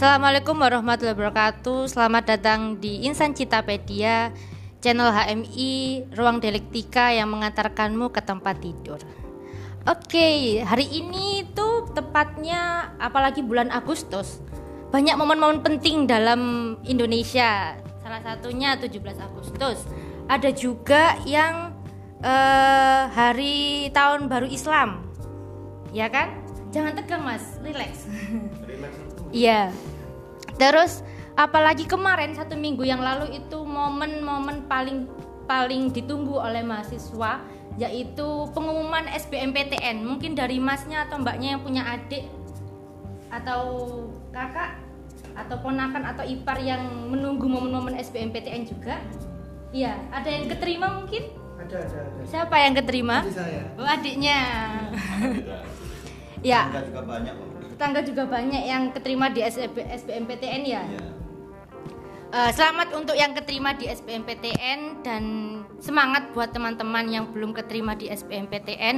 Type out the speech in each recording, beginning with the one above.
Assalamualaikum warahmatullahi wabarakatuh. Selamat datang di Insan Citapedia, channel HMI Ruang Dialektika yang mengantarkanmu ke tempat tidur. Oke, hari ini tuh tepatnya apalagi bulan Agustus. Banyak momen-momen penting dalam Indonesia. Salah satunya 17 Agustus. Ada juga yang eh, hari tahun baru Islam. Ya kan? Jangan tegang, Mas. Relax. Iya. Terus apalagi kemarin satu minggu yang lalu itu momen-momen paling paling ditunggu oleh mahasiswa yaitu pengumuman SBMPTN. Mungkin dari masnya atau mbaknya yang punya adik atau kakak atau ponakan atau ipar yang menunggu momen-momen SBMPTN juga. Iya, ada yang keterima mungkin? Ada, ada, ada. Siapa yang keterima? Adik saya. Oh, adiknya. ya, Tetangga juga banyak. Tetangga juga banyak yang keterima di SB SBMPTN ya. Iya. Eh, selamat untuk yang keterima di SBMPTN dan semangat buat teman-teman yang belum keterima di SBMPTN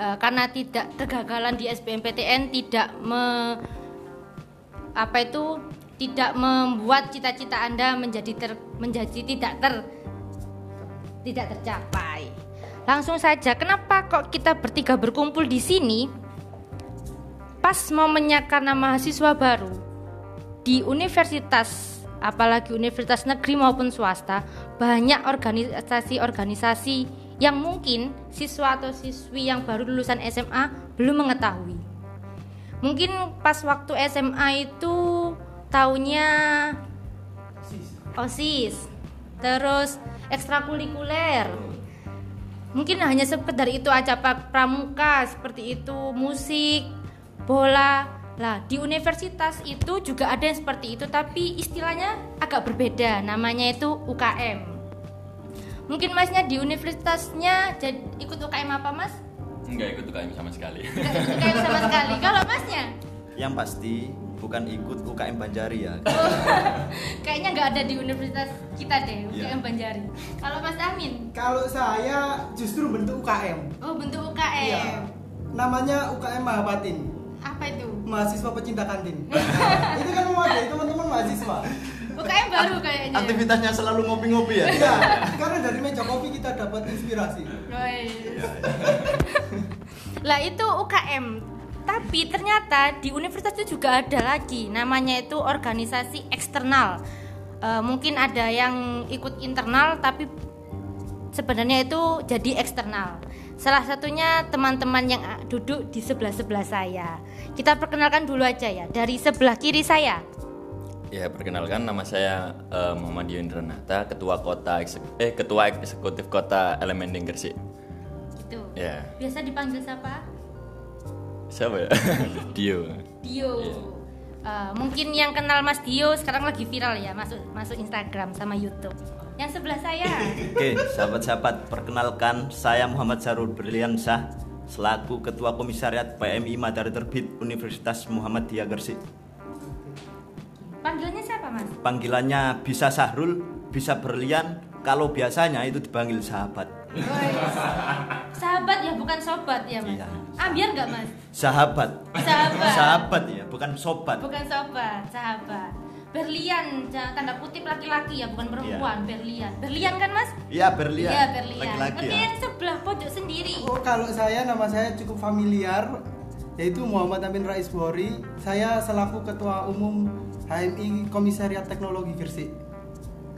eh, karena tidak kegagalan di SBMPTN tidak me, apa itu tidak membuat cita-cita Anda menjadi ter, menjadi tidak ter tidak tercapai. Langsung saja, kenapa kok kita bertiga berkumpul di sini? Pas momennya karena mahasiswa baru di universitas, apalagi universitas negeri maupun swasta, banyak organisasi-organisasi yang mungkin siswa atau siswi yang baru lulusan SMA belum mengetahui. Mungkin pas waktu SMA itu tahunnya OSIS, terus ekstrakurikuler. Mungkin hanya sekedar itu aja pramuka seperti itu, musik, bola. Lah, di universitas itu juga ada yang seperti itu tapi istilahnya agak berbeda. Namanya itu UKM. Mungkin Masnya di universitasnya jadi ikut UKM apa, Mas? Enggak ikut UKM sama sekali. Enggak ikut UKM sama sekali. Kalau Masnya? Yang pasti bukan ikut UKM Banjari ya. Kayaknya nggak ada di universitas kita deh, UKM Iya. Banjari. Kalau Mas Amin? Kalau saya justru bentuk UKM. Oh, bentuk UKM. Iya. Namanya UKM Mahapatin. Apa itu? Mahasiswa pecinta kantin. itu kan mewadahi teman-teman mahasiswa. UKM baru kayaknya. Aktivitasnya selalu ngopi-ngopi ya. Iya, karena dari meja kopi kita dapat inspirasi. Guys. lah itu UKM. Tapi ternyata di universitas itu juga ada lagi namanya itu organisasi eksternal. Eh, mungkin ada yang ikut internal tapi sebenarnya itu jadi eksternal. Salah satunya teman-teman yang ah, duduk di sebelah-sebelah saya. Kita perkenalkan dulu aja ya dari sebelah kiri saya. ya perkenalkan nama saya eh, Muhammad Yundra Nata, ketua kota eh ketua eksekutif kota Elemen Gresik. Gitu. Ya. Biasa dipanggil siapa? Siapa ya? Dio. Dio. Iya. Eh, mungkin yang kenal Mas Dio sekarang lagi viral ya masuk masuk Instagram sama YouTube. Yang sebelah saya. Oke, sahabat-sahabat, perkenalkan saya Muhammad Sarul Briliansah selaku Ketua Komisariat PMI Matahari Terbit Universitas Muhammadiyah Gresik. Panggilannya siapa Mas? Panggilannya bisa Sahrul, bisa Berlian, kalau biasanya itu dipanggil sahabat. Sahabat ya bukan sobat ya Mas. Iya. Ambiar nggak Mas? Sahabat. Sahabat. Sahabat ya, bukan sobat. Bukan sobat, sahabat. Berlian, tanda kutip laki-laki ya, bukan perempuan. Berlian, Berlian kan Mas? Iya, Berlian. Iya Berlian. Laki-laki ya. yang sebelah pojok sendiri. Oh, kalau saya nama saya cukup familiar yaitu Muhammad Amin Rais Buhori. Saya selaku Ketua Umum HMI Komisariat Teknologi Gresik.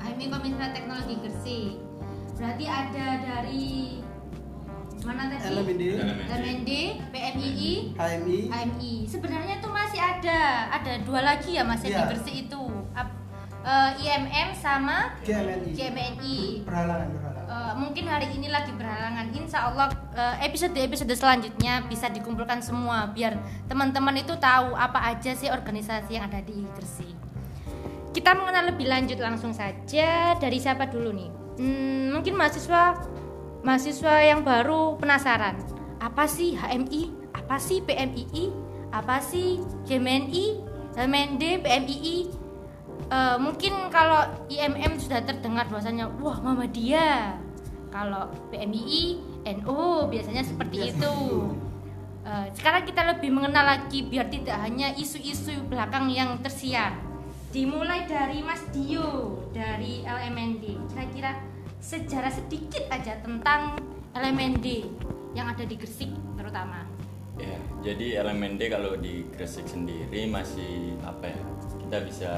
HMI Komisariat Teknologi Gresik. Berarti ada dari mana tadi? LMND, LMND, PMII, HMI, HMI. Sebenarnya itu masih ada, ada dua lagi ya Mas yang Iya. di Gresik itu. Eh, IMM sama GMNI. GMNI. Berhalangan, berhalangan. Eh, mungkin hari ini lagi berhalangan. Insya Allah episode episode selanjutnya bisa dikumpulkan semua biar teman-teman itu tahu apa aja sih organisasi yang ada di Gresik. Kita mengenal lebih lanjut langsung saja dari siapa dulu nih? Hmm, mungkin mahasiswa mahasiswa yang baru penasaran apa sih HMI, apa sih PMII, apa sih GMNI, LMND, PMII. Eh, mungkin kalau IMM sudah terdengar bahwasanya wah Muhammadiyah. Kalau PMII, NU biasanya seperti itu. Eh, sekarang kita lebih mengenal lagi biar tidak hanya isu-isu belakang yang tersiar. Dimulai dari Mas Dio dari LMND. Kira-kira sejarah sedikit aja tentang LMND yang ada di Gresik terutama. Ya, jadi elemen D kalau di Gresik sendiri masih apa ya? Kita bisa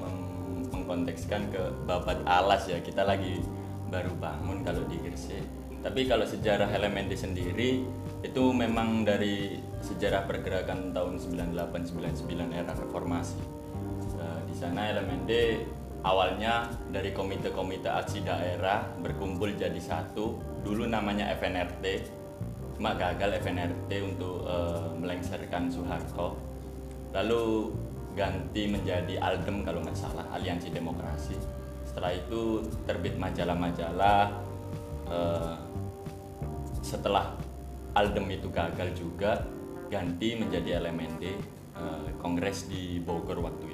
mem- mengkontekskan ke babat alas ya. Kita lagi baru bangun kalau di Gresik. Tapi kalau sejarah elemen D sendiri itu memang dari sejarah pergerakan tahun 98-99 era reformasi. Eh, di sana elemen D awalnya dari komite-komite aksi daerah berkumpul jadi satu. Dulu namanya FNRT, cuma gagal FNRT untuk eh, melengsarkan Soeharto. Lalu ganti menjadi Aldem kalau nggak salah Aliansi Demokrasi. Setelah itu terbit majalah-majalah eh, setelah Aldem itu gagal juga ganti menjadi LMND eh, Kongres di Bogor waktu itu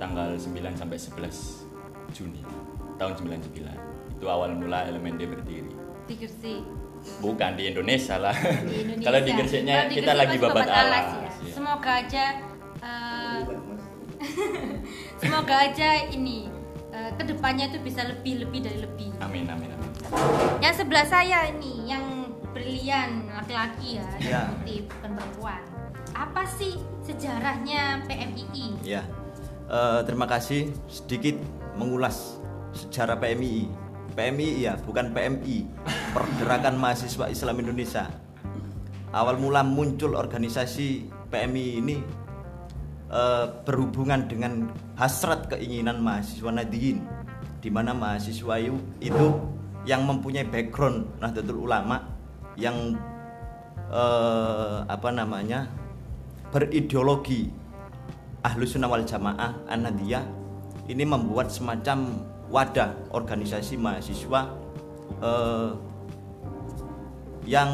tanggal 9 sampai 11 Juni tahun 99 itu awal mula LMND berdiri Di Gresik. Bukan di Indonesia lah. Di Indonesia. Kalau di Gresiknya di kita Gresik lagi masih babat alas. ya. ya. Semoga aja eh, semoga aja ini eh, ke depannya itu bisa lebih lebih dari lebih. Amin amin amin. Yang sebelah saya ini yang brilian laki-laki ya, yang Ya. putih bukan perempuan. Apa sih sejarahnya PMII? Ya, eh, terima kasih sedikit mengulas sejarah PMII. PMII ya, bukan PMI, Pergerakan Mahasiswa Islam Indonesia. Awal mula muncul organisasi PMI ini eh, berhubungan dengan hasrat keinginan mahasiswa Nadiyin, di mana mahasiswa itu, yang mempunyai background Nahdlatul Ulama yang eh, apa namanya berideologi Ahlus Sunnah wal Jamaah An-Nadiyah ini membuat semacam wadah organisasi mahasiswa eh, yang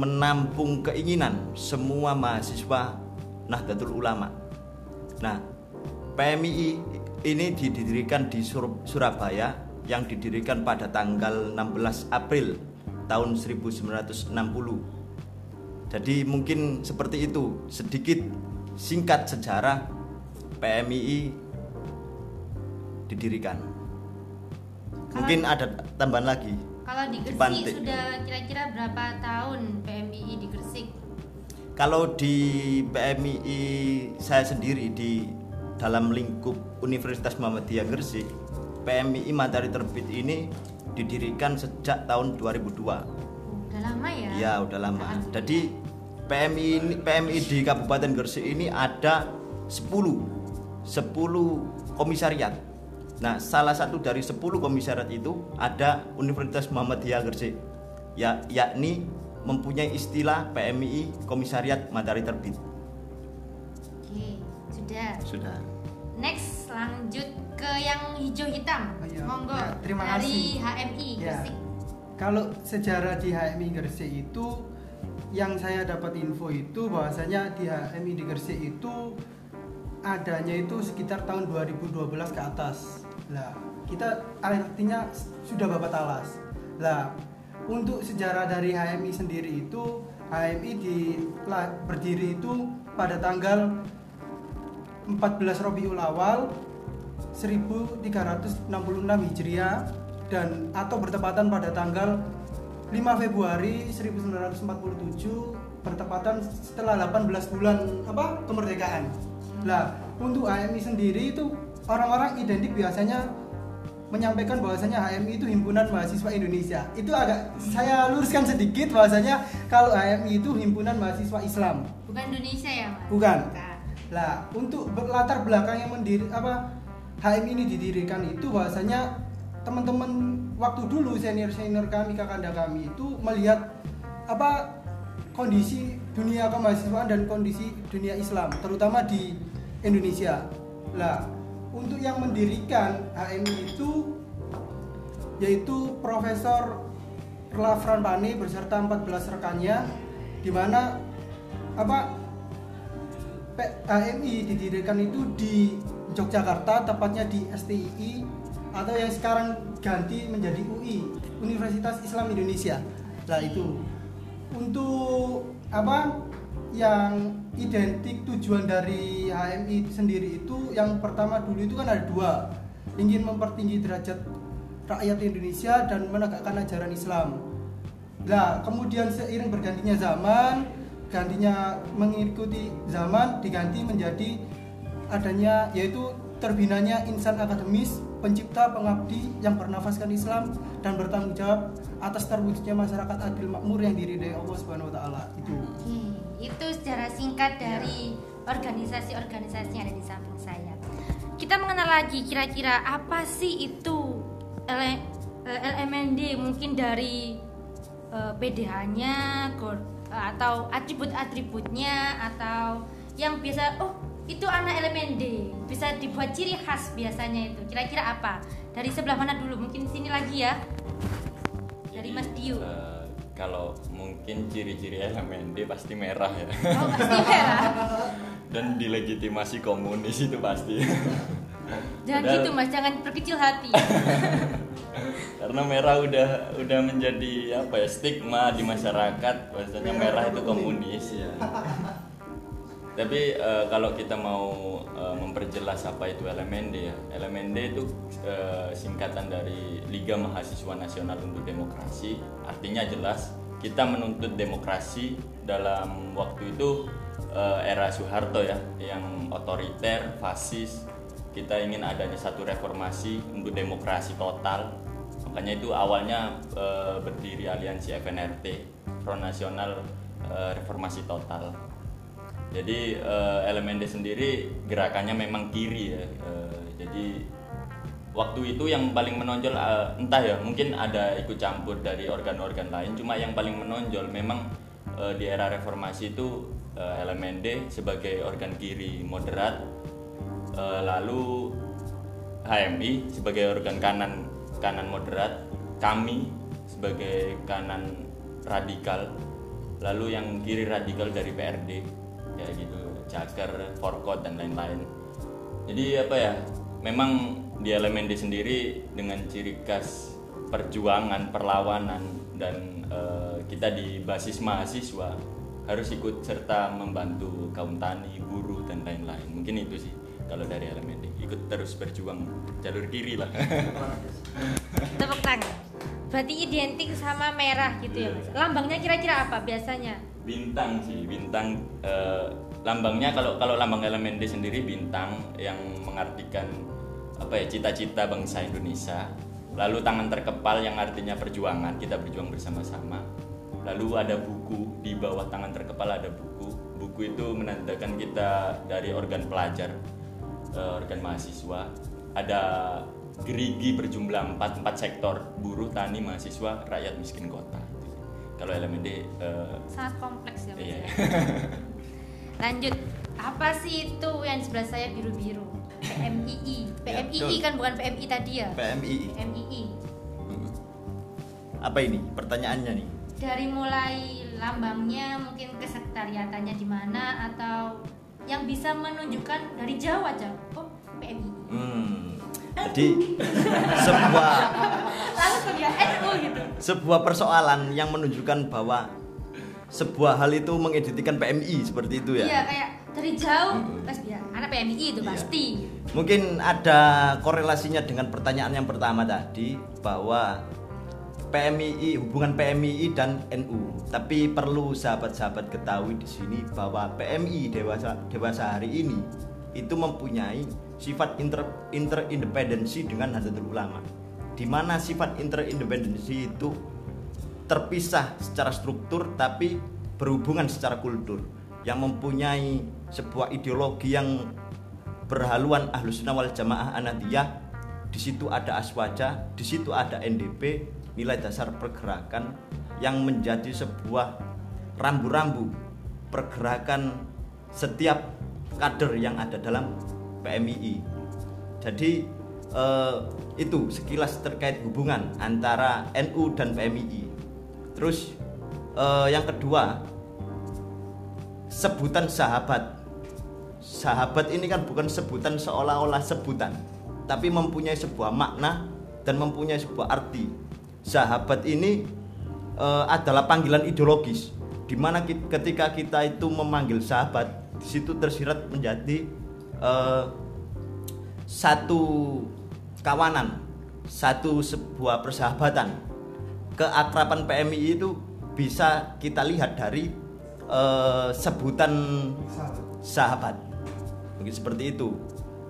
menampung keinginan semua mahasiswa Nahdlatul Ulama. Nah, PMII ini didirikan di Sur- Surabaya yang didirikan pada tanggal 16 April tahun 1960. Jadi mungkin seperti itu sedikit singkat sejarah PMII didirikan. Mungkin ada tambahan lagi. Kalau di Gresik Dipantik. sudah kira-kira berapa tahun PMII di Gresik? Kalau di PMII saya sendiri di dalam lingkup Universitas Muhammadiyah Gresik, PMII Matahari Terbit ini didirikan sejak tahun 2002. Udah lama ya? Ya, udah lama. Jadi PMI ini PMI di Kabupaten Gresik ini ada 10 10 komisariat. Nah, salah satu dari 10 komisariat itu ada Universitas Muhammadiyah Gresik. Ya, yakni mempunyai istilah PMI Komisariat Matahari Terbit. Oke, sudah. Sudah. Next lanjut ke yang hijau hitam. Oh iya. Monggo. Ya, terima dari kasih. HMI Ya. Gresik. Kalau sejarah di HMI Gresik itu yang saya dapat info itu bahwasanya di HMI di Gresik itu adanya itu sekitar tahun 2012 ke atas. Lah, kita artinya sudah babat alas. Lah, untuk sejarah dari HMI sendiri itu HMI di berdiri itu pada tanggal 14 Robiul Awal 1366 Hijriah dan atau bertepatan pada tanggal 5 Februari 1947 bertepatan setelah 18 bulan apa kemerdekaan. Lah, untuk HMI sendiri itu orang-orang identik biasanya menyampaikan bahwasanya HMI itu himpunan mahasiswa Indonesia. Itu agak saya luruskan sedikit bahwasanya kalau HMI itu himpunan mahasiswa Islam. Bukan Indonesia ya, Mas? Bukan. Bukan. Lah, untuk latar belakang yang mendiri apa HM ini didirikan itu bahwasanya teman-teman waktu dulu senior-senior kami, kakanda kami itu melihat apa kondisi dunia kemahasiswaan dan kondisi dunia Islam, terutama di Indonesia. Lah, untuk yang mendirikan HMI itu yaitu Profesor Lafran Pane beserta 14 rekannya di mana apa HMI didirikan itu di Yogyakarta tepatnya di STII atau yang sekarang ganti menjadi UI Universitas Islam Indonesia lah itu untuk apa yang identik tujuan dari HMI sendiri itu yang pertama dulu itu kan ada dua ingin mempertinggi derajat rakyat Indonesia dan menegakkan ajaran Islam. Nah, kemudian seiring bergantinya zaman, gantinya mengikuti zaman diganti menjadi adanya yaitu terbinanya insan akademis, pencipta, pengabdi yang bernafaskan Islam dan bertanggung jawab atas terwujudnya masyarakat adil makmur yang diridai Allah Subhanahu wa taala. Itu. Itu secara singkat dari organisasi-organisasi yang ada di samping saya. Kita mengenal lagi kira-kira apa sih itu L- LMND mungkin dari eh, PDH-nya atau atribut-atributnya atau yang biasa oh itu anak LMND bisa dibuat ciri khas biasanya itu. Kira-kira apa? Dari sebelah mana dulu? Mungkin sini lagi ya. Dari Jadi, Mas Dio. eh, kalau mungkin ciri-ciri LMND pasti merah ya. Oh pasti merah. Dan dilegitimasi komunis itu pasti. Jangan Padahal- gitu mas. Jangan berkecil hati. Karena merah udah udah menjadi apa ya stigma di masyarakat. Bahwasanya merah itu komunis ya tapi eh, kalau kita mau eh, memperjelas apa itu LMND ya LMND itu eh, singkatan dari Liga Mahasiswa Nasional untuk Demokrasi. Artinya jelas kita menuntut demokrasi dalam waktu itu eh, era Soeharto ya yang otoriter fasis. Kita ingin adanya satu reformasi untuk demokrasi total. Makanya itu awalnya eh, berdiri aliansi FNRT Front Nasional eh, Reformasi Total jadi eh, LMND sendiri gerakannya memang kiri ya Eh, jadi waktu itu yang paling menonjol eh, entah ya mungkin ada ikut campur dari organ-organ lain cuma yang paling menonjol memang eh, di era reformasi itu eh, LMND sebagai organ kiri moderat Eh, lalu HMI sebagai organ kanan kanan moderat, kami sebagai kanan radikal, lalu yang kiri radikal dari PRD, ya gitu, Caker, Forkot dan lain-lain. Jadi apa ya? Memang di LMND sendiri dengan ciri khas perjuangan, perlawanan dan eh, kita di basis mahasiswa harus ikut serta membantu kaum tani, buruh dan lain-lain. Mungkin itu sih kalau dari LMND ikut terus berjuang jalur kiri lah. tepuk tangan berarti identik sama merah gitu ya mas lambangnya kira-kira apa biasanya bintang sih bintang eh, lambangnya kalau kalau lambang LMND sendiri bintang yang mengartikan apa ya cita-cita bangsa Indonesia. Lalu tangan terkepal yang artinya perjuangan kita berjuang bersama-sama. Lalu ada buku di bawah tangan terkepal ada buku. Buku itu menandakan kita dari organ pelajar eh, organ mahasiswa. Ada gerigi berjumlah empat empat sektor buruh tani mahasiswa rakyat miskin kota kalau LMND eh, sangat kompleks ya mas Iya. ya. lanjut apa sih itu yang di sebelah saya biru-biru PMII Ya, PMII betul. kan bukan PMI tadi ya PMII. PMII Apa ini? Pertanyaannya nih. dari mulai lambangnya mungkin kesekretariatannya di mana atau yang bisa menunjukkan dari Jawa aja oh PMII Hmm. Jadi sebuah langsung ya NU gitu sebuah persoalan yang menunjukkan bahwa sebuah hal itu mengeditikan PMI seperti itu iya ya. kayak dari jauh pasti ya anak PMII itu Iya. pasti Mungkin ada korelasinya dengan pertanyaan yang pertama tadi bahwa PMII hubungan PMII dan NU. Tapi perlu sahabat-sahabat ketahui di sini bahwa PMI dewasa dewasa hari ini itu mempunyai sifat inter interindependensi dengan Nahdlatul Ulama. Di mana sifat interindependensi itu terpisah secara struktur tapi berhubungan secara kultur yang mempunyai sebuah ideologi yang berhaluan ahlus sunnah wal jamaah anadiyah di situ ada aswaja di situ ada NDP nilai dasar pergerakan yang menjadi sebuah rambu-rambu pergerakan setiap kader yang ada dalam PMII jadi eh, itu sekilas terkait hubungan antara NU dan PMII terus eh, yang kedua sebutan sahabat. Sahabat ini kan bukan sebutan seolah-olah sebutan tapi mempunyai sebuah makna dan mempunyai sebuah arti. Sahabat ini eh, adalah panggilan ideologis di mana ketika kita itu memanggil sahabat di situ tersirat menjadi eh, satu kawanan satu sebuah persahabatan. Keakraban PMI itu bisa kita lihat dari eh, sebutan sahabat. Mungkin seperti itu.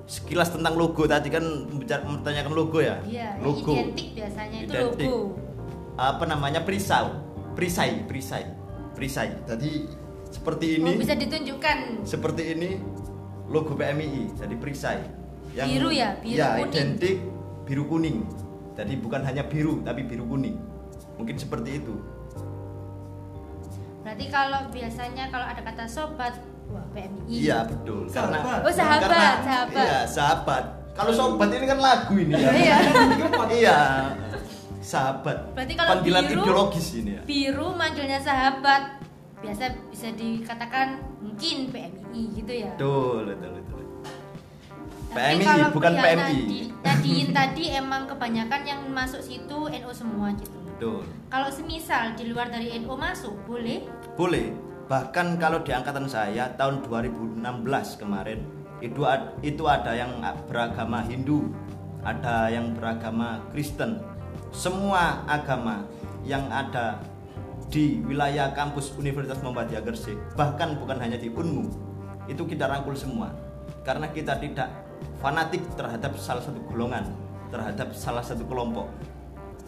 Sekilas tentang logo tadi kan mempertanyakan logo ya? Iya, logo. identik biasanya itu Identik. logo. apa namanya? Perisau. Perisai perisai perisai. Jadi seperti ini Oh, bisa ditunjukkan. seperti ini logo PMII jadi perisai Biru ya, biru ya, kuning. identik biru kuning jadi bukan hanya biru tapi biru kuning mungkin seperti itu Berarti kalau biasanya kalau ada kata sobat, wah PMI. iya betul karena Sahabat. Oh, sahabat, karena- sahabat. iya sahabat kalau sobat ini kan lagu ini ya Iya. iya sahabat Berarti kalau panggilan biru, ideologis ini ya Biru manggilnya sahabat. Biasa bisa dikatakan mungkin PMI gitu ya. betul betul betul Tapi PMI, kalau bukan yang PMI. Nadiin tadi emang kebanyakan yang masuk situ NU semua gitu. betul Kalau semisal di luar dari NU masuk, boleh? Boleh. Bahkan kalau di angkatan saya tahun 2016 kemarin itu itu ada yang beragama Hindu, ada yang beragama Kristen. Semua agama yang ada di wilayah kampus Universitas Muhammadiyah Gresik, bahkan bukan hanya di Unmu, itu kita rangkul semua. Karena kita tidak fanatik terhadap salah satu golongan, terhadap salah satu kelompok.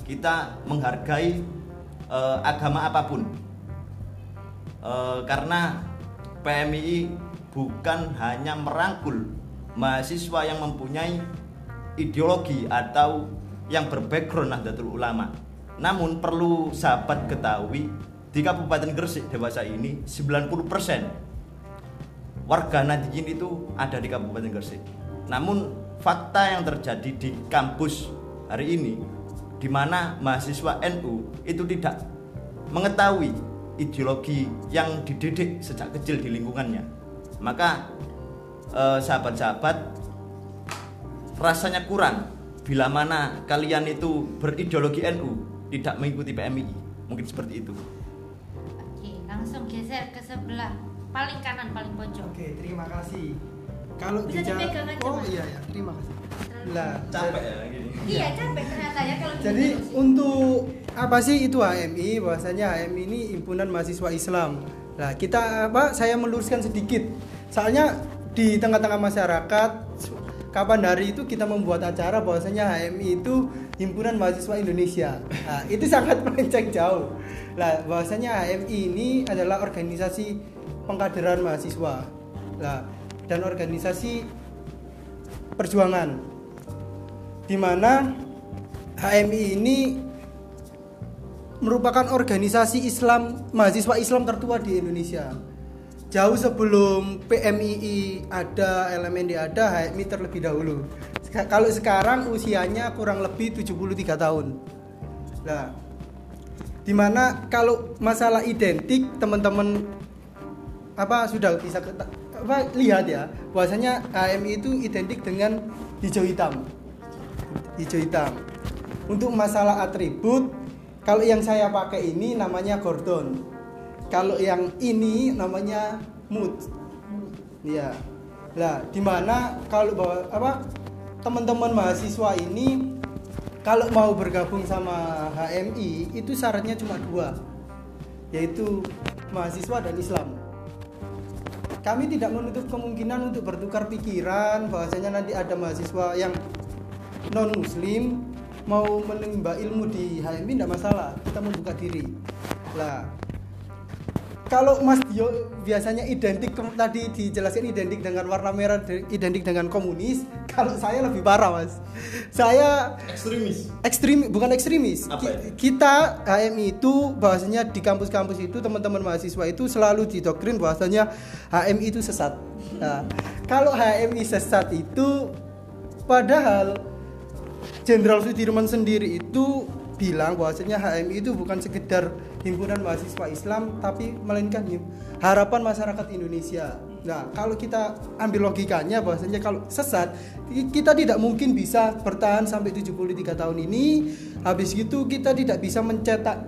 Kita menghargai eh, agama apa pun, Eh, karena PMI bukan hanya merangkul mahasiswa yang mempunyai ideologi atau yang berbackground Nahdlatul Ulama. Namun perlu sahabat ketahui di Kabupaten Gresik dewasa ini 90% warga Nadiyin itu ada di Kabupaten Gresik. Namun fakta yang terjadi di kampus hari ini di mana mahasiswa NU itu tidak mengetahui ideologi yang dididik sejak kecil di lingkungannya. Maka eh, sahabat-sahabat rasanya kurang bila mana kalian itu berideologi NU tidak mengikuti PMI. Mungkin seperti itu. Oke, langsung geser ke sebelah paling kanan paling pojok. Oke, terima kasih. Kalau Bisa bicara- dipegang aja, Oh Mas. iya ya, terima kasih. Lah, Capek ya gini. Iya capek ternyata ya kalau Jadi untuk apa sih itu HMI? Bahwasanya HMI ini himpunan mahasiswa Islam. Nah, kita apa? Saya meluruskan sedikit. Soalnya di tengah-tengah masyarakat kapan hari itu kita membuat acara bahwasanya HMI itu himpunan mahasiswa Indonesia. Nah, itu sangat melenceng jauh. Nah, bahwasanya HMI ini adalah organisasi pengkaderan mahasiswa. Nah, dan organisasi perjuangan di mana HMI ini merupakan organisasi Islam mahasiswa Islam tertua di Indonesia. Jauh sebelum PMII ada, LMND ada, HMI terlebih dahulu. Kalau sekarang usianya kurang lebih 73 tahun. Nah, di mana kalau masalah identik teman-teman apa sudah bisa apa lihat ya bahwasanya HMI itu identik dengan hijau hitam hijau hitam untuk masalah atribut kalau yang saya pakai ini namanya Gordon kalau yang ini namanya mood. Ya lah di mana kalau bawa apa teman-teman mahasiswa ini kalau mau bergabung sama HMI itu syaratnya cuma dua yaitu mahasiswa dan Islam. Kami tidak menutup kemungkinan untuk bertukar pikiran bahwasanya nanti ada mahasiswa yang non muslim mau menimba ilmu di HMI tidak masalah kita membuka diri. Lah kalau Mas Dio biasanya identik tadi dijelaskan identik dengan warna merah de- identik dengan komunis kalau saya lebih parah Mas saya Ekstremis. ekstrim bukan ekstremis Apa itu? kita HMI itu bahwasanya di kampus-kampus itu teman-teman mahasiswa itu selalu didoktrin bahwasanya HMI itu sesat nah, kalau HMI sesat itu padahal Jenderal Sudirman sendiri itu bilang bahwasanya HMI itu bukan sekedar himpunan mahasiswa Islam tapi melainkan harapan masyarakat Indonesia. Nah, kalau kita ambil logikanya bahwasanya kalau sesat kita tidak mungkin bisa bertahan sampai 73 tahun ini. Habis itu kita tidak bisa mencetak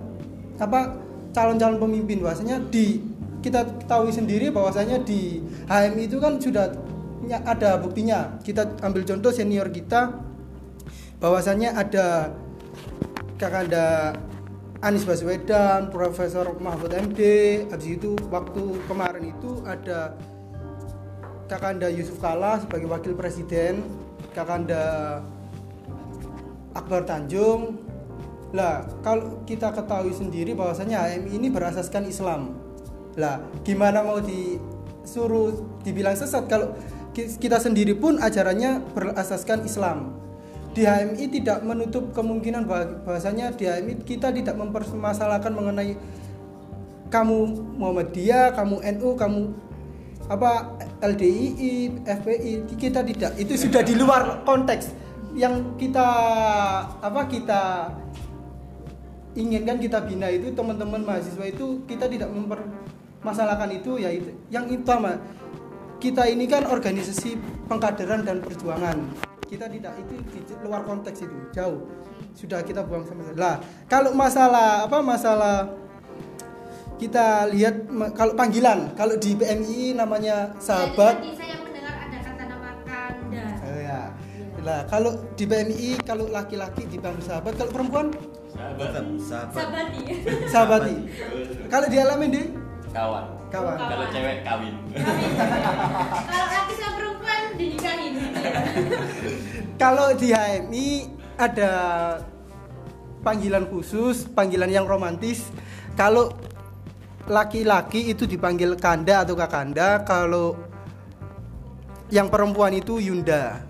apa calon-calon pemimpin bahwasanya di kita ketahui sendiri bahwasanya di HMI itu kan sudah ada buktinya kita ambil contoh senior kita bahwasanya ada kakanda Anies Baswedan, Profesor Mahfud MD, habis itu waktu kemarin itu ada kakanda Yusuf Kala sebagai wakil presiden, kakanda Akbar Tanjung. Lah, kalau kita ketahui sendiri bahwasanya HMI ini berasaskan Islam. Lah, gimana mau disuruh dibilang sesat kalau ki- kita sendiri pun ajarannya berasaskan Islam. Di HMI tidak menutup kemungkinan bah- bahwasanya di HMI kita tidak mempermasalahkan mengenai kamu Muhammadiyah, kamu NU, kamu apa LDII, FPI, kita tidak. Itu sudah di luar konteks yang kita apa kita inginkan kita bina itu teman-teman mahasiswa itu kita tidak mempermasalahkan itu ya itu yang utama kita ini kan organisasi pengkaderan dan perjuangan kita tidak itu di luar konteks itu jauh sudah kita buang sama sekali. lah kalau masalah apa masalah kita lihat kalau panggilan kalau di PMI namanya sahabat Tadi saya mendengar ada kata nama Kanda. Oh ya. Lah kalau di PMI kalau laki-laki dipanggil sahabat, kalau perempuan Tetap sahabat. Sabati. sahabati. Kalau di alamin deh kawan kawan. Kawan. kalau cewek kawin Kalau laki sama perempuan dinikahin. Kalau di HMI ada panggilan khusus, panggilan yang romantis. Kalau laki-laki itu dipanggil kanda atau kakanda, kalau yang perempuan itu Yunda.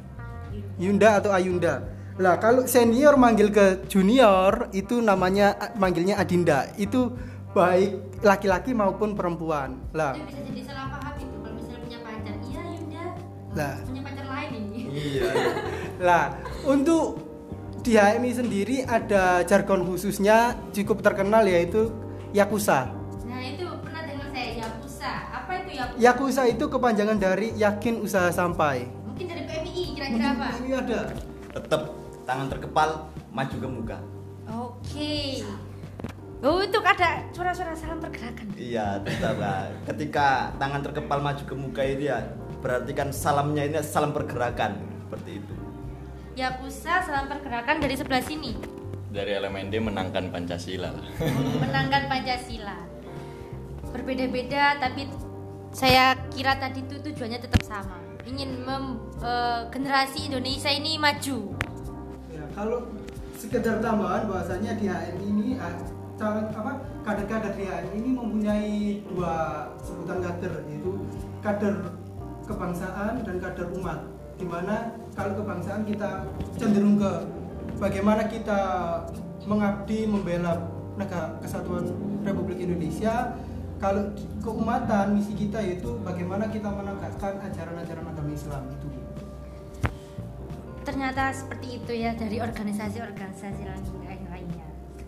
Yunda atau Ayunda. Lah kalau senior manggil ke junior itu namanya manggilnya Adinda. Itu baik laki-laki maupun perempuan. Lah, Itu bisa jadi salah paham itu kalau misalnya punya pacar. Iya Yunda. Lah. Punya pacar lain ini. Iya. lah untuk di HMI sendiri ada jargon khususnya cukup terkenal yaitu Yakuza. Nah itu pernah dengar saya Yakuza. Apa itu Yakuza? Yakuza itu kepanjangan dari yakin usaha sampai. Mungkin dari PMI kira-kira apa? Ini ada. Tetap tangan terkepal maju ke muka. Oke. Oh itu ada suara-suara salam pergerakan. Iya, tetap lah. Ketika tangan terkepal maju ke muka itu ya berarti kan salamnya ini salam pergerakan seperti itu. Yakuza salam pergerakan dari sebelah sini. dari elemen D menangkan Pancasila lah menangkan Pancasila. Berbeda-beda tapi saya kira tadi itu tujuannya tetap sama. Ingin mem, eh, generasi Indonesia ini maju. Ya, kalau sekedar tambahan bahwasanya di HMI ini calon apa kader-kader HMI ini mempunyai dua sebutan kader yaitu kader kebangsaan dan kader umat. Di mana kalau kebangsaan kita cenderung ke bagaimana kita mengabdi membela negara kesatuan Republik Indonesia. Kalau keumatan misi kita yaitu bagaimana kita menegakkan ajaran-ajaran agama Islam itu. Ternyata seperti itu ya dari organisasi-organisasi lain.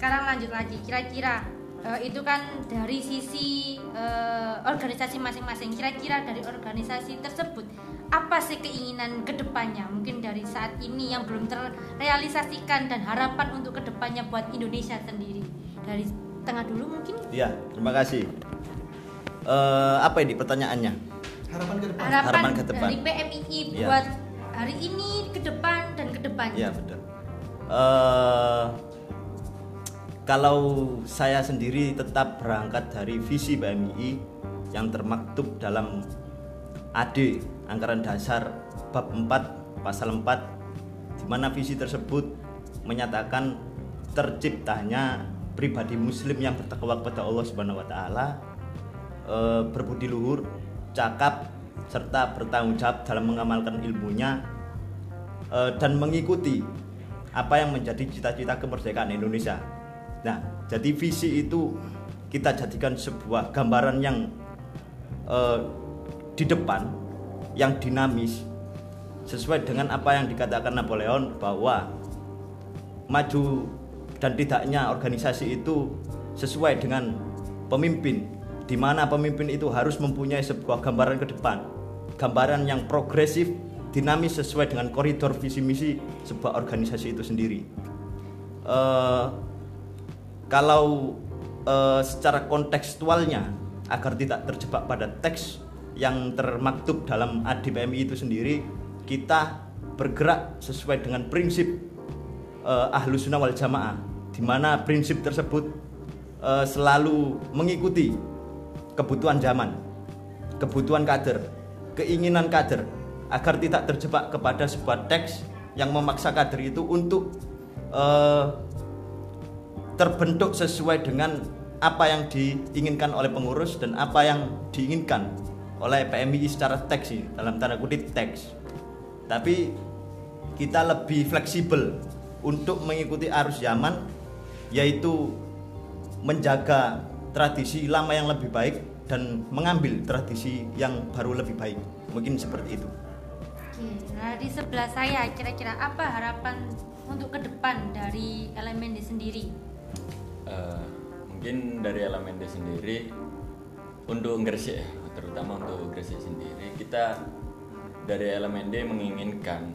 Sekarang lanjut lagi. Kira-kira eh, itu kan dari sisi eh, organisasi masing-masing. Kira-kira dari organisasi tersebut apa sih keinginan ke depannya? Mungkin dari saat ini yang belum terrealisasikan dan harapan untuk ke depannya buat Indonesia sendiri. Dari tengah dulu mungkin Iya, terima kasih. Eh, apa ini pertanyaannya? Harapan ke depan. harapan, Harapan ke depan. dari PMII Iya. buat hari ini ke depan dan ke depannya. Iya betul. Eh, kalau saya sendiri tetap berangkat dari visi PMI yang termaktub dalam AD Anggaran Dasar bab 4 pasal 4 di mana visi tersebut menyatakan terciptanya pribadi muslim yang bertakwa kepada Allah Subhanahu wa taala eh, berbudi luhur, cakap serta bertanggung jawab dalam mengamalkan ilmunya eh, dan mengikuti apa yang menjadi cita-cita kemerdekaan Indonesia. Nah, jadi visi itu kita jadikan sebuah gambaran yang eh, di depan, yang dinamis, sesuai dengan apa yang dikatakan Napoleon bahwa maju dan tidaknya organisasi itu sesuai dengan pemimpin di mana pemimpin itu harus mempunyai sebuah gambaran ke depan gambaran yang progresif dinamis sesuai dengan koridor visi misi sebuah organisasi itu sendiri. Eh, kalau eh, secara kontekstualnya agar tidak terjebak pada teks yang termaktub dalam ADPMI itu sendiri kita bergerak sesuai dengan prinsip eh, ahlus sunnah wal jamaah di mana prinsip tersebut eh, selalu mengikuti kebutuhan zaman kebutuhan kader keinginan kader agar tidak terjebak kepada sebuah teks yang memaksa kader itu untuk eh, terbentuk sesuai dengan apa yang diinginkan oleh pengurus dan apa yang diinginkan oleh PMI secara teks sih dalam tanda kutip teks. Tapi kita lebih fleksibel untuk mengikuti arus zaman yaitu menjaga tradisi lama yang lebih baik dan mengambil tradisi yang baru lebih baik. Mungkin seperti itu. Nah di sebelah saya kira-kira apa harapan untuk ke depan dari elemen di sendiri? Eh, mungkin dari elemen sendiri untuk Gresik ya, terutama untuk Gresik sendiri kita dari elemen menginginkan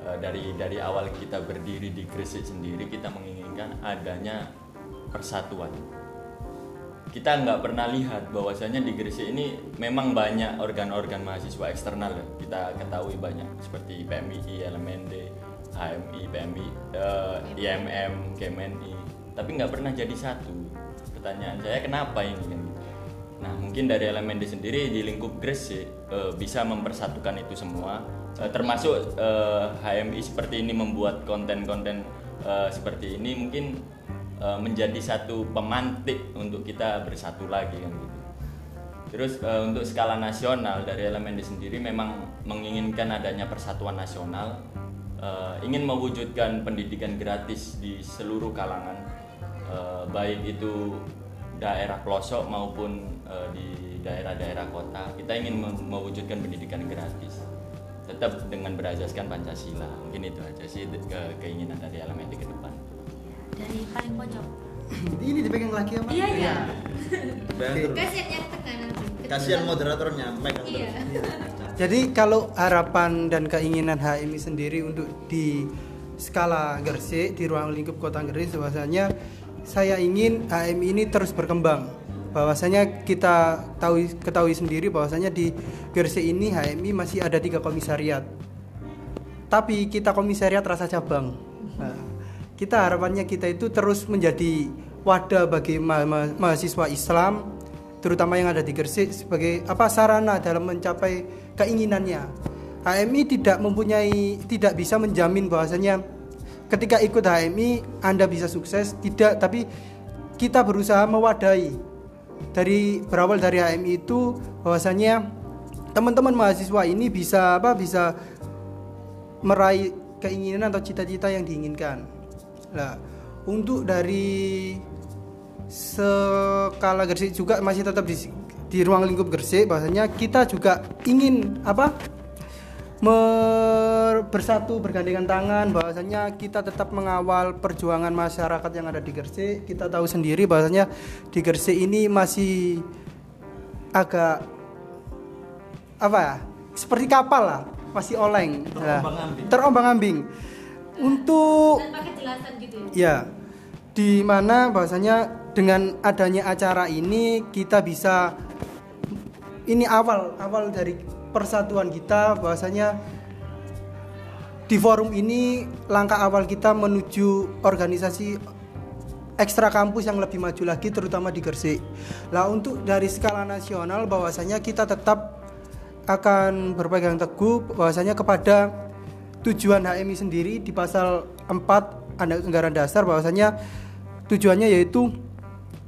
eh, dari dari awal kita berdiri di Gresik sendiri kita menginginkan adanya persatuan kita nggak pernah lihat bahwasanya di Gresik ini memang banyak organ-organ mahasiswa eksternal ya. kita ketahui banyak seperti PMI, LMND, HMI, PMI, eh, IMM, KMNI tapi nggak pernah jadi satu pertanyaan saya kenapa ini? Nah mungkin dari LMND sendiri di lingkup Gresik eh, bisa mempersatukan itu semua. Eh, termasuk eh, HMI seperti ini membuat konten-konten eh, seperti ini mungkin eh, menjadi satu pemantik untuk kita bersatu lagi kan gitu. Terus eh, untuk skala nasional dari elemen sendiri memang menginginkan adanya persatuan nasional, eh, ingin mewujudkan pendidikan gratis di seluruh kalangan, eh, baik itu daerah pelosok maupun eh, di daerah-daerah kota. Kita ingin mewujudkan pendidikan gratis, tetap dengan berasaskan Pancasila. Mungkin itu aja sih ke- keinginan dari elemen ke depan. Dari paling pojok. Ini dipegang lagi apa? Iya iya. Yang tengah nanti. kasihan moderatornya megang Iya. Jadi kalau harapan dan keinginan HMI sendiri untuk di skala Gresik di ruang lingkup Kota Gresik bahwasanya saya ingin HMI ini terus berkembang. Bahwasanya kita tahu ketahui sendiri bahwasanya di Gresik ini HMI masih ada tiga komisariat. Tapi kita komisariat rasa cabang. Nah, kita harapannya kita itu terus menjadi wadah bagi ma- ma- mahasiswa Islam terutama yang ada di Gresik sebagai apa sarana dalam mencapai keinginannya. HMI tidak mempunyai tidak bisa menjamin bahwasanya ketika ikut HMI Anda bisa sukses tidak tapi kita berusaha mewadahi dari berawal dari HMI itu bahwasanya teman-teman mahasiswa ini bisa apa bisa meraih keinginan atau cita-cita yang diinginkan. Nah, untuk dari skala Gresik juga masih tetap di, di ruang lingkup Gresik bahwasanya kita juga ingin apa bersatu bergandengan tangan bahwasanya kita tetap mengawal perjuangan masyarakat yang ada di Gresik kita tahu sendiri bahwasanya di Gresik ini masih agak apa ya seperti kapal lah masih oleng Nah, Terombang-ambing. terombang-ambing untuk gitu ya. Ya, di mana bahwasanya dengan adanya acara ini kita bisa ini awal awal dari persatuan kita bahwasanya di forum ini langkah awal kita menuju organisasi ekstra kampus yang lebih maju lagi terutama di Gresik. Lah untuk dari skala nasional bahwasanya kita tetap akan berpegang teguh bahwasanya kepada tujuan HMI sendiri di pasal 4 anggaran dasar bahwasanya tujuannya yaitu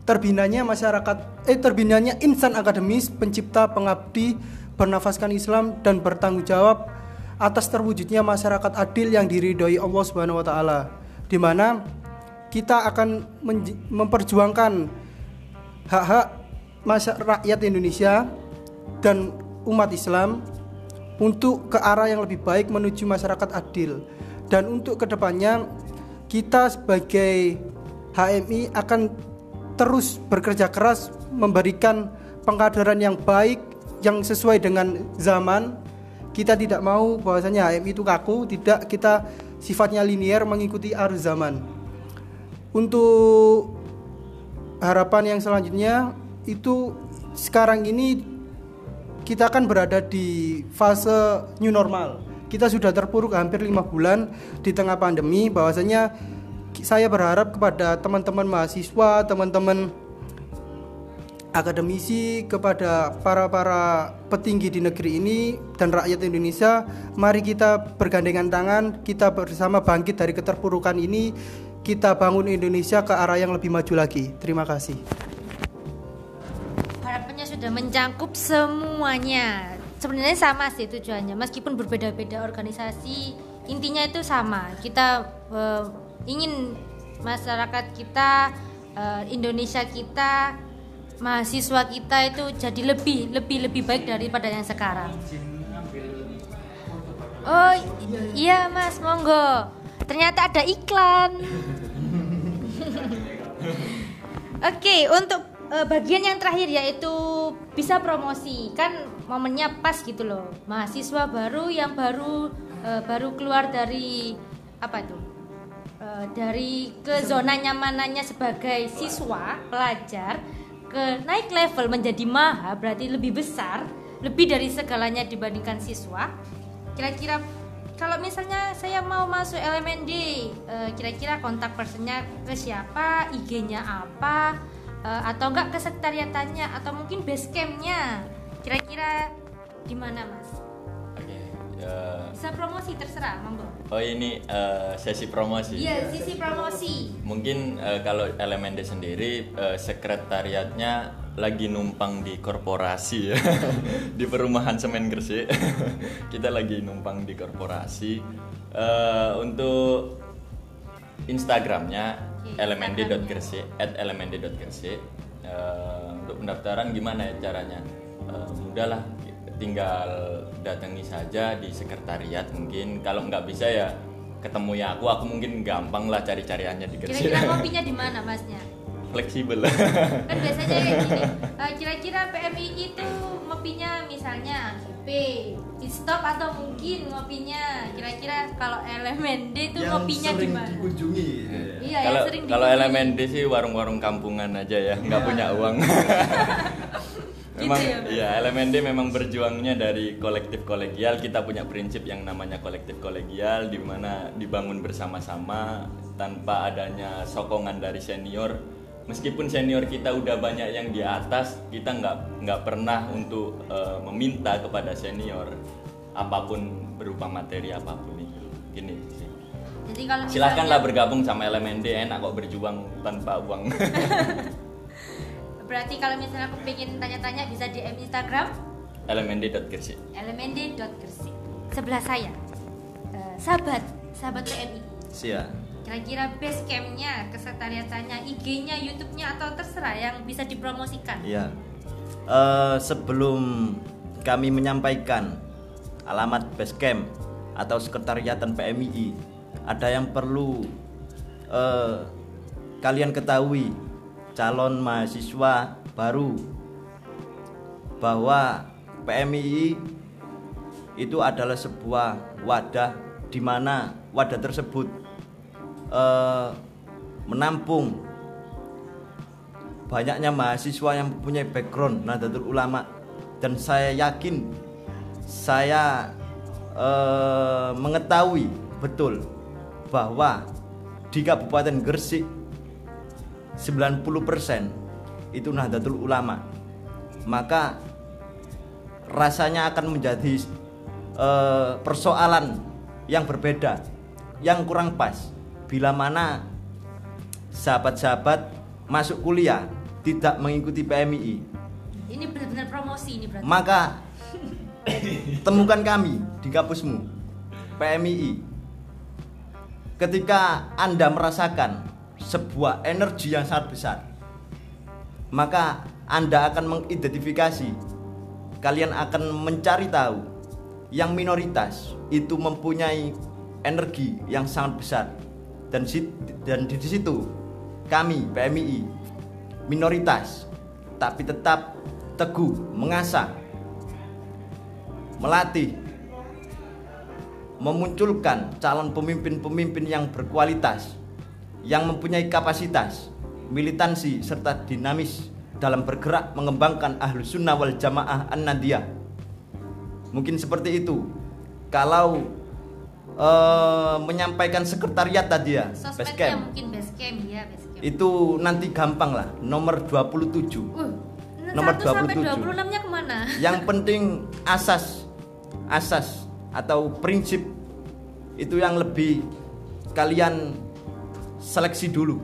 terbinanya masyarakat eh terbinanya insan akademis pencipta pengabdi bernafaskan Islam dan bertanggung jawab atas terwujudnya masyarakat adil yang diridhoi Allah Subhanahu wa taala di mana kita akan memperjuangkan hak-hak rakyat Indonesia dan umat Islam untuk ke arah yang lebih baik menuju masyarakat adil. Dan untuk ke depannya kita sebagai HMI akan terus bekerja keras memberikan pengkaderan yang baik yang sesuai dengan zaman kita tidak mau bahwasanya HMI itu kaku tidak kita sifatnya linier mengikuti arus zaman untuk harapan yang selanjutnya itu sekarang ini kita akan berada di fase new normal. Kita sudah terpuruk hampir lima bulan di tengah pandemi. Bahwasanya saya berharap kepada teman-teman mahasiswa, teman-teman akademisi, kepada para-para petinggi di negeri ini dan rakyat Indonesia, mari kita bergandengan tangan, kita bersama bangkit dari keterpurukan ini, kita bangun Indonesia ke arah yang lebih maju lagi. Terima kasih. Harapannya sudah mencangkup semuanya. Sebenarnya sama sih tujuannya, meskipun berbeda-beda organisasi, intinya itu sama. Kita eh, ingin masyarakat kita, eh, Indonesia kita, mahasiswa kita itu jadi lebih lebih lebih baik daripada yang sekarang. Oh iya mas, monggo. Ternyata ada iklan. Oke, untuk eh, bagian yang terakhir yaitu bisa promosi. Kan momennya pas gitu loh. Mahasiswa baru yang baru eh, baru keluar dari apa itu? Eh, dari ke zona nyamanannya sebagai siswa, pelajar ke naik level menjadi maha berarti lebih besar, lebih dari segalanya dibandingkan siswa. Kira-kira kalau misalnya saya mau masuk LMND, eh, kira-kira kontak personnya ke siapa, IG-nya apa, eh, atau enggak ke sekretariatannya, atau mungkin base camp-nya, kira-kira di mana mas? Oke. ya. Bisa promosi terserah, monggo. Oh ini eh, sesi promosi. Iya, sisi promosi. Mungkin eh, kalau LMND sendiri eh, sekretariatnya lagi numpang di korporasi ya. Di perumahan semen Gresik. Kita lagi numpang di korporasi. Eh, untuk Instagramnya Oke, lmnd.gresik at lmnd.gresik Eh, untuk pendaftaran gimana ya caranya? Eh, mudah lah tinggal datangi saja di sekretariat mungkin. Kalau nggak bisa ya ketemu ya aku. Aku mungkin gampang lah cari cariannya di Gresik Kira-kira kopinya di mana masnya? fleksibel. Kan biasanya kayak gini. Eh, kira-kira PMI itu ngopinya misalnya GP pit stop atau mungkin ngopinya? Kira-kira kalau LMND itu ngopinya di mana? dikunjungi. Iya kalau yang sering kalau dikunjungi. LMND sih warung-warung kampungan aja ya nggak punya uang memang Gitu ya, iya LMND memang berjuangnya dari kolektif kolegial. Kita punya prinsip yang namanya kolektif kolegial di mana dibangun bersama-sama tanpa adanya sokongan dari senior. Meskipun senior kita udah banyak yang di atas kita nggak nggak pernah untuk eh, meminta kepada senior apa pun berupa materi apa pun itu. Gini sih. Jadi kalau Silahkanlah bergabung sama LMND enak kok berjuang tanpa uang. berarti kalau misalnya aku pengen tanya-tanya bisa DM Instagram LMND.gresik. lmnd.gersik sebelah saya Eh, sahabat sahabat PMI Sia. kira-kira base campnya kesekretariatannya IG-nya YouTube-nya atau terserah yang bisa dipromosikan Iya. Eh, sebelum kami menyampaikan alamat basecamp atau sekretariatan PMII, ada yang perlu eh, kalian ketahui calon mahasiswa baru. Bahwa PMII itu adalah sebuah wadah di mana wadah tersebut eh, menampung banyaknya mahasiswa yang mempunyai background Nahdlatul Ulama. Dan saya yakin saya eh, mengetahui betul bahwa di Kabupaten Gresik 90% itu Nahdlatul Ulama. Maka rasanya akan menjadi eh, persoalan yang berbeda yang kurang pas. Bila mana sahabat-sahabat masuk kuliah tidak mengikuti PMII ini benar-benar promosi ini berarti. Maka temukan kami di kampusmu PMII ketika Anda merasakan sebuah energi yang sangat besar. Maka Anda akan mengidentifikasi kalian akan mencari tahu yang minoritas itu mempunyai energi yang sangat besar. Dan dan di situ kami PMII minoritas tapi tetap teguh mengasah melatih memunculkan calon pemimpin-pemimpin yang berkualitas yang mempunyai kapasitas militansi serta dinamis dalam bergerak mengembangkan ahlus sunnah wal jamaah an nadiyah mungkin seperti itu kalau eh, menyampaikan sekretariat tadi ya Basecamp mungkin basecamp ya basecamp. itu nanti gampang lah nomor 27 Uh, Nomor 1 sampai 27. 26 nya ke mana? yang penting asas asas atau prinsip itu yang lebih kalian seleksi dulu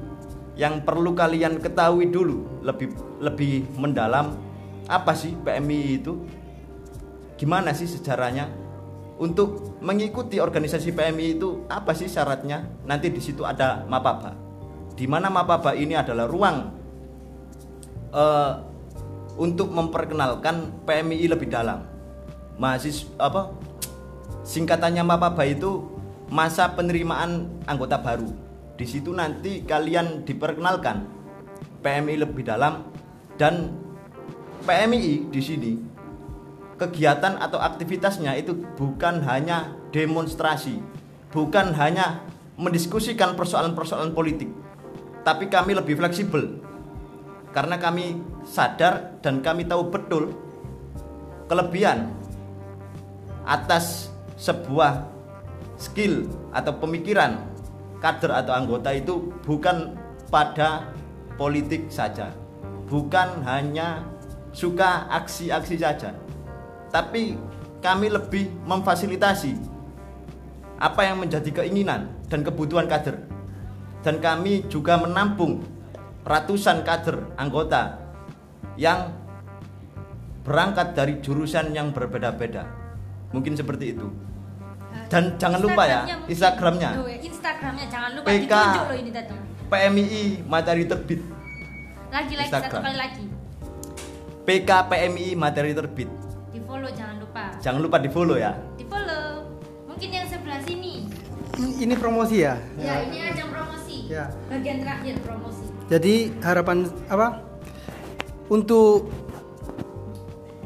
yang perlu kalian ketahui dulu lebih lebih mendalam apa sih PMI itu gimana sih sejarahnya untuk mengikuti organisasi PMI itu apa sih syaratnya nanti di situ ada mapaba di mana mapaba ini adalah ruang eh, untuk memperkenalkan PMI lebih dalam. Mahasiswa apa? Singkatannya Mapaba itu masa penerimaan anggota baru. Di situ nanti kalian diperkenalkan PMI lebih dalam dan PMI di sini kegiatan atau aktivitasnya itu bukan hanya demonstrasi, bukan hanya mendiskusikan persoalan-persoalan politik, tapi kami lebih fleksibel. Karena kami sadar dan kami tahu betul kelebihan atas sebuah skill atau pemikiran kader atau anggota itu bukan pada politik saja bukan hanya suka aksi-aksi saja tapi kami lebih memfasilitasi apa yang menjadi keinginan dan kebutuhan kader dan kami juga menampung ratusan kader anggota yang berangkat dari jurusan yang berbeda-beda. Mungkin seperti itu. Dan jangan lupa ya. Instagramnya. Ya, Instagramnya jangan lupa PK. ditunjuk loh ini tadi. PMII Materi Terbit. Lagi lagi satu Instagram. kali lagi. PK PMII Materi Terbit. Di follow jangan lupa. Jangan lupa di-follow ya. Di follow. Mungkin yang sebelah sini. Ini promosi ya? Ya, ini ajang promosi. Ya. Bagian terakhir promosi. Jadi harapan apa? Untuk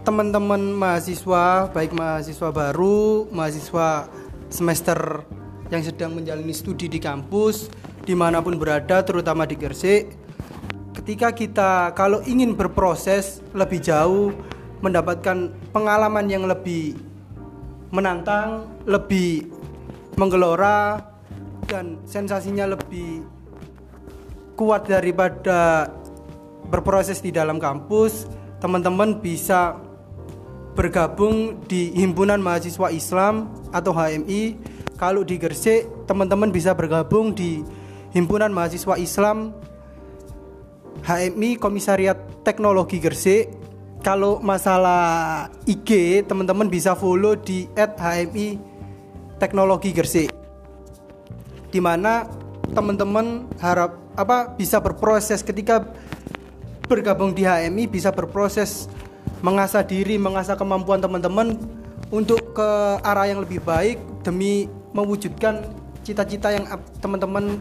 teman-teman mahasiswa, baik mahasiswa baru, mahasiswa semester yang sedang menjalani studi di kampus, di mana pun berada, terutama di Gresik, ketika kita kalau ingin berproses lebih jauh, mendapatkan pengalaman yang lebih menantang, lebih menggelora, dan sensasinya lebih kuat daripada berproses di dalam kampus, teman-teman bisa bergabung di Himpunan Mahasiswa Islam atau HMI. Kalau di Gresik, teman-teman bisa bergabung di Himpunan Mahasiswa Islam HMI Komisariat Teknologi Gresik. Kalau masalah IG, teman-teman bisa follow di @hmi Teknologi Gresik. Di mana teman-teman harap apa bisa berproses ketika bergabung di HMI bisa berproses mengasah diri, mengasah kemampuan teman-teman untuk ke arah yang lebih baik demi mewujudkan cita-cita yang teman-teman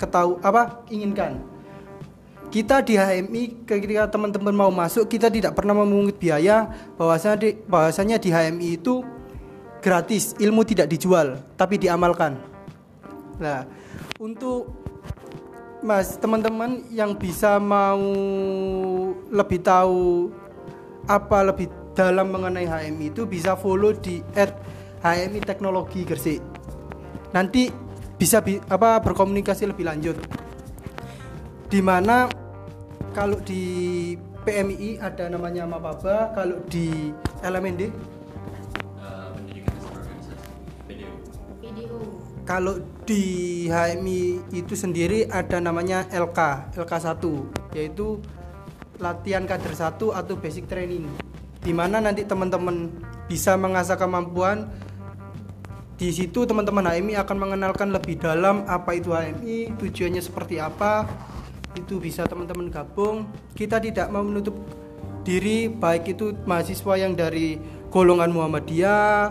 ketahu apa inginkan. Kita di HMI ketika teman-teman mau masuk kita tidak pernah memungut biaya bahwasanya di, bahwasanya di HMI itu gratis, ilmu tidak dijual tapi diamalkan. Nah, untuk Mas, teman-teman yang bisa mau lebih tahu apa lebih dalam mengenai HMI itu bisa follow di @HMI Teknologi Gresik. Nanti bisa bi- apa berkomunikasi lebih lanjut. Di mana kalau di PMI ada namanya Mapaba, kalau di LMND PDU PDO. Kalau di HMI itu sendiri ada namanya LK, LK1 yaitu latihan kader 1 atau basic training. Di mana nanti teman-teman bisa mengasah kemampuan di situ teman-teman HMI akan mengenalkan lebih dalam apa itu HMI, tujuannya seperti apa. Itu bisa teman-teman gabung. Kita tidak mau menutup diri baik itu mahasiswa yang dari golongan Muhammadiyah,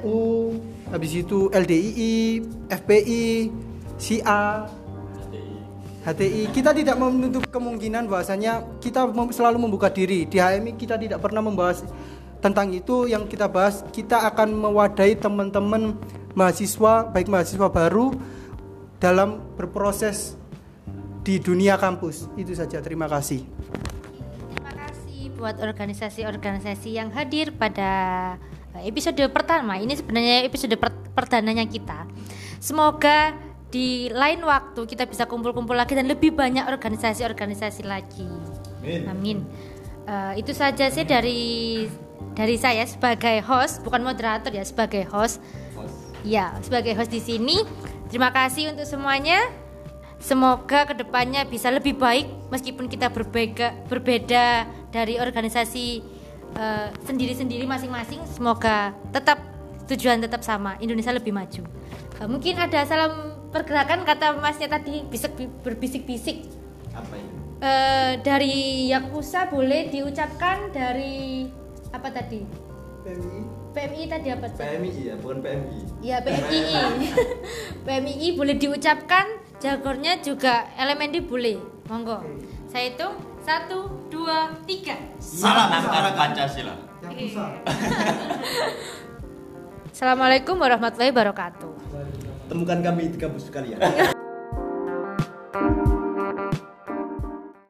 NU, habis itu LDII, FPI, SIA, HTI. Kita tidak menutup kemungkinan bahwasanya kita selalu membuka diri. Di HMI kita tidak pernah membahas tentang itu. Yang kita bahas, kita akan mewadahi teman-teman mahasiswa, baik mahasiswa baru dalam berproses di dunia kampus. Itu saja. Terima kasih. Terima kasih buat organisasi-organisasi yang hadir pada eh, episode pertama. Ini sebenarnya episode per perdananya kita. Semoga di lain waktu kita bisa kumpul-kumpul lagi dan lebih banyak organisasi-organisasi lagi. Amin. Amin. Eh, itu saja sih dari dari saya sebagai host, bukan moderator ya, sebagai host. Ya, sebagai host di sini. Terima kasih untuk semuanya. Semoga ke depannya bisa lebih baik meskipun kita berbeda berbeda dari organisasi eh, sendiri-sendiri masing-masing. Semoga tetap tujuan tetap sama, Indonesia lebih maju. Eh, mungkin ada salam pergerakan kata Masnya tadi bisik berbisik-bisik. Apa ini? Eh, dari Yakuza boleh diucapkan dari apa tadi? PMI. PMI tadi apa tadi? PMI ya, bukan PMI. Ya PMII. PMII boleh diucapkan, jargonnya juga elemen D boleh. Monggo. Saya hitung satu, dua, tiga. Salam Angkara Pancasila. Yakuza. Assalamualaikum warahmatullahi wabarakatuh. Temukan kami di kampus kalian.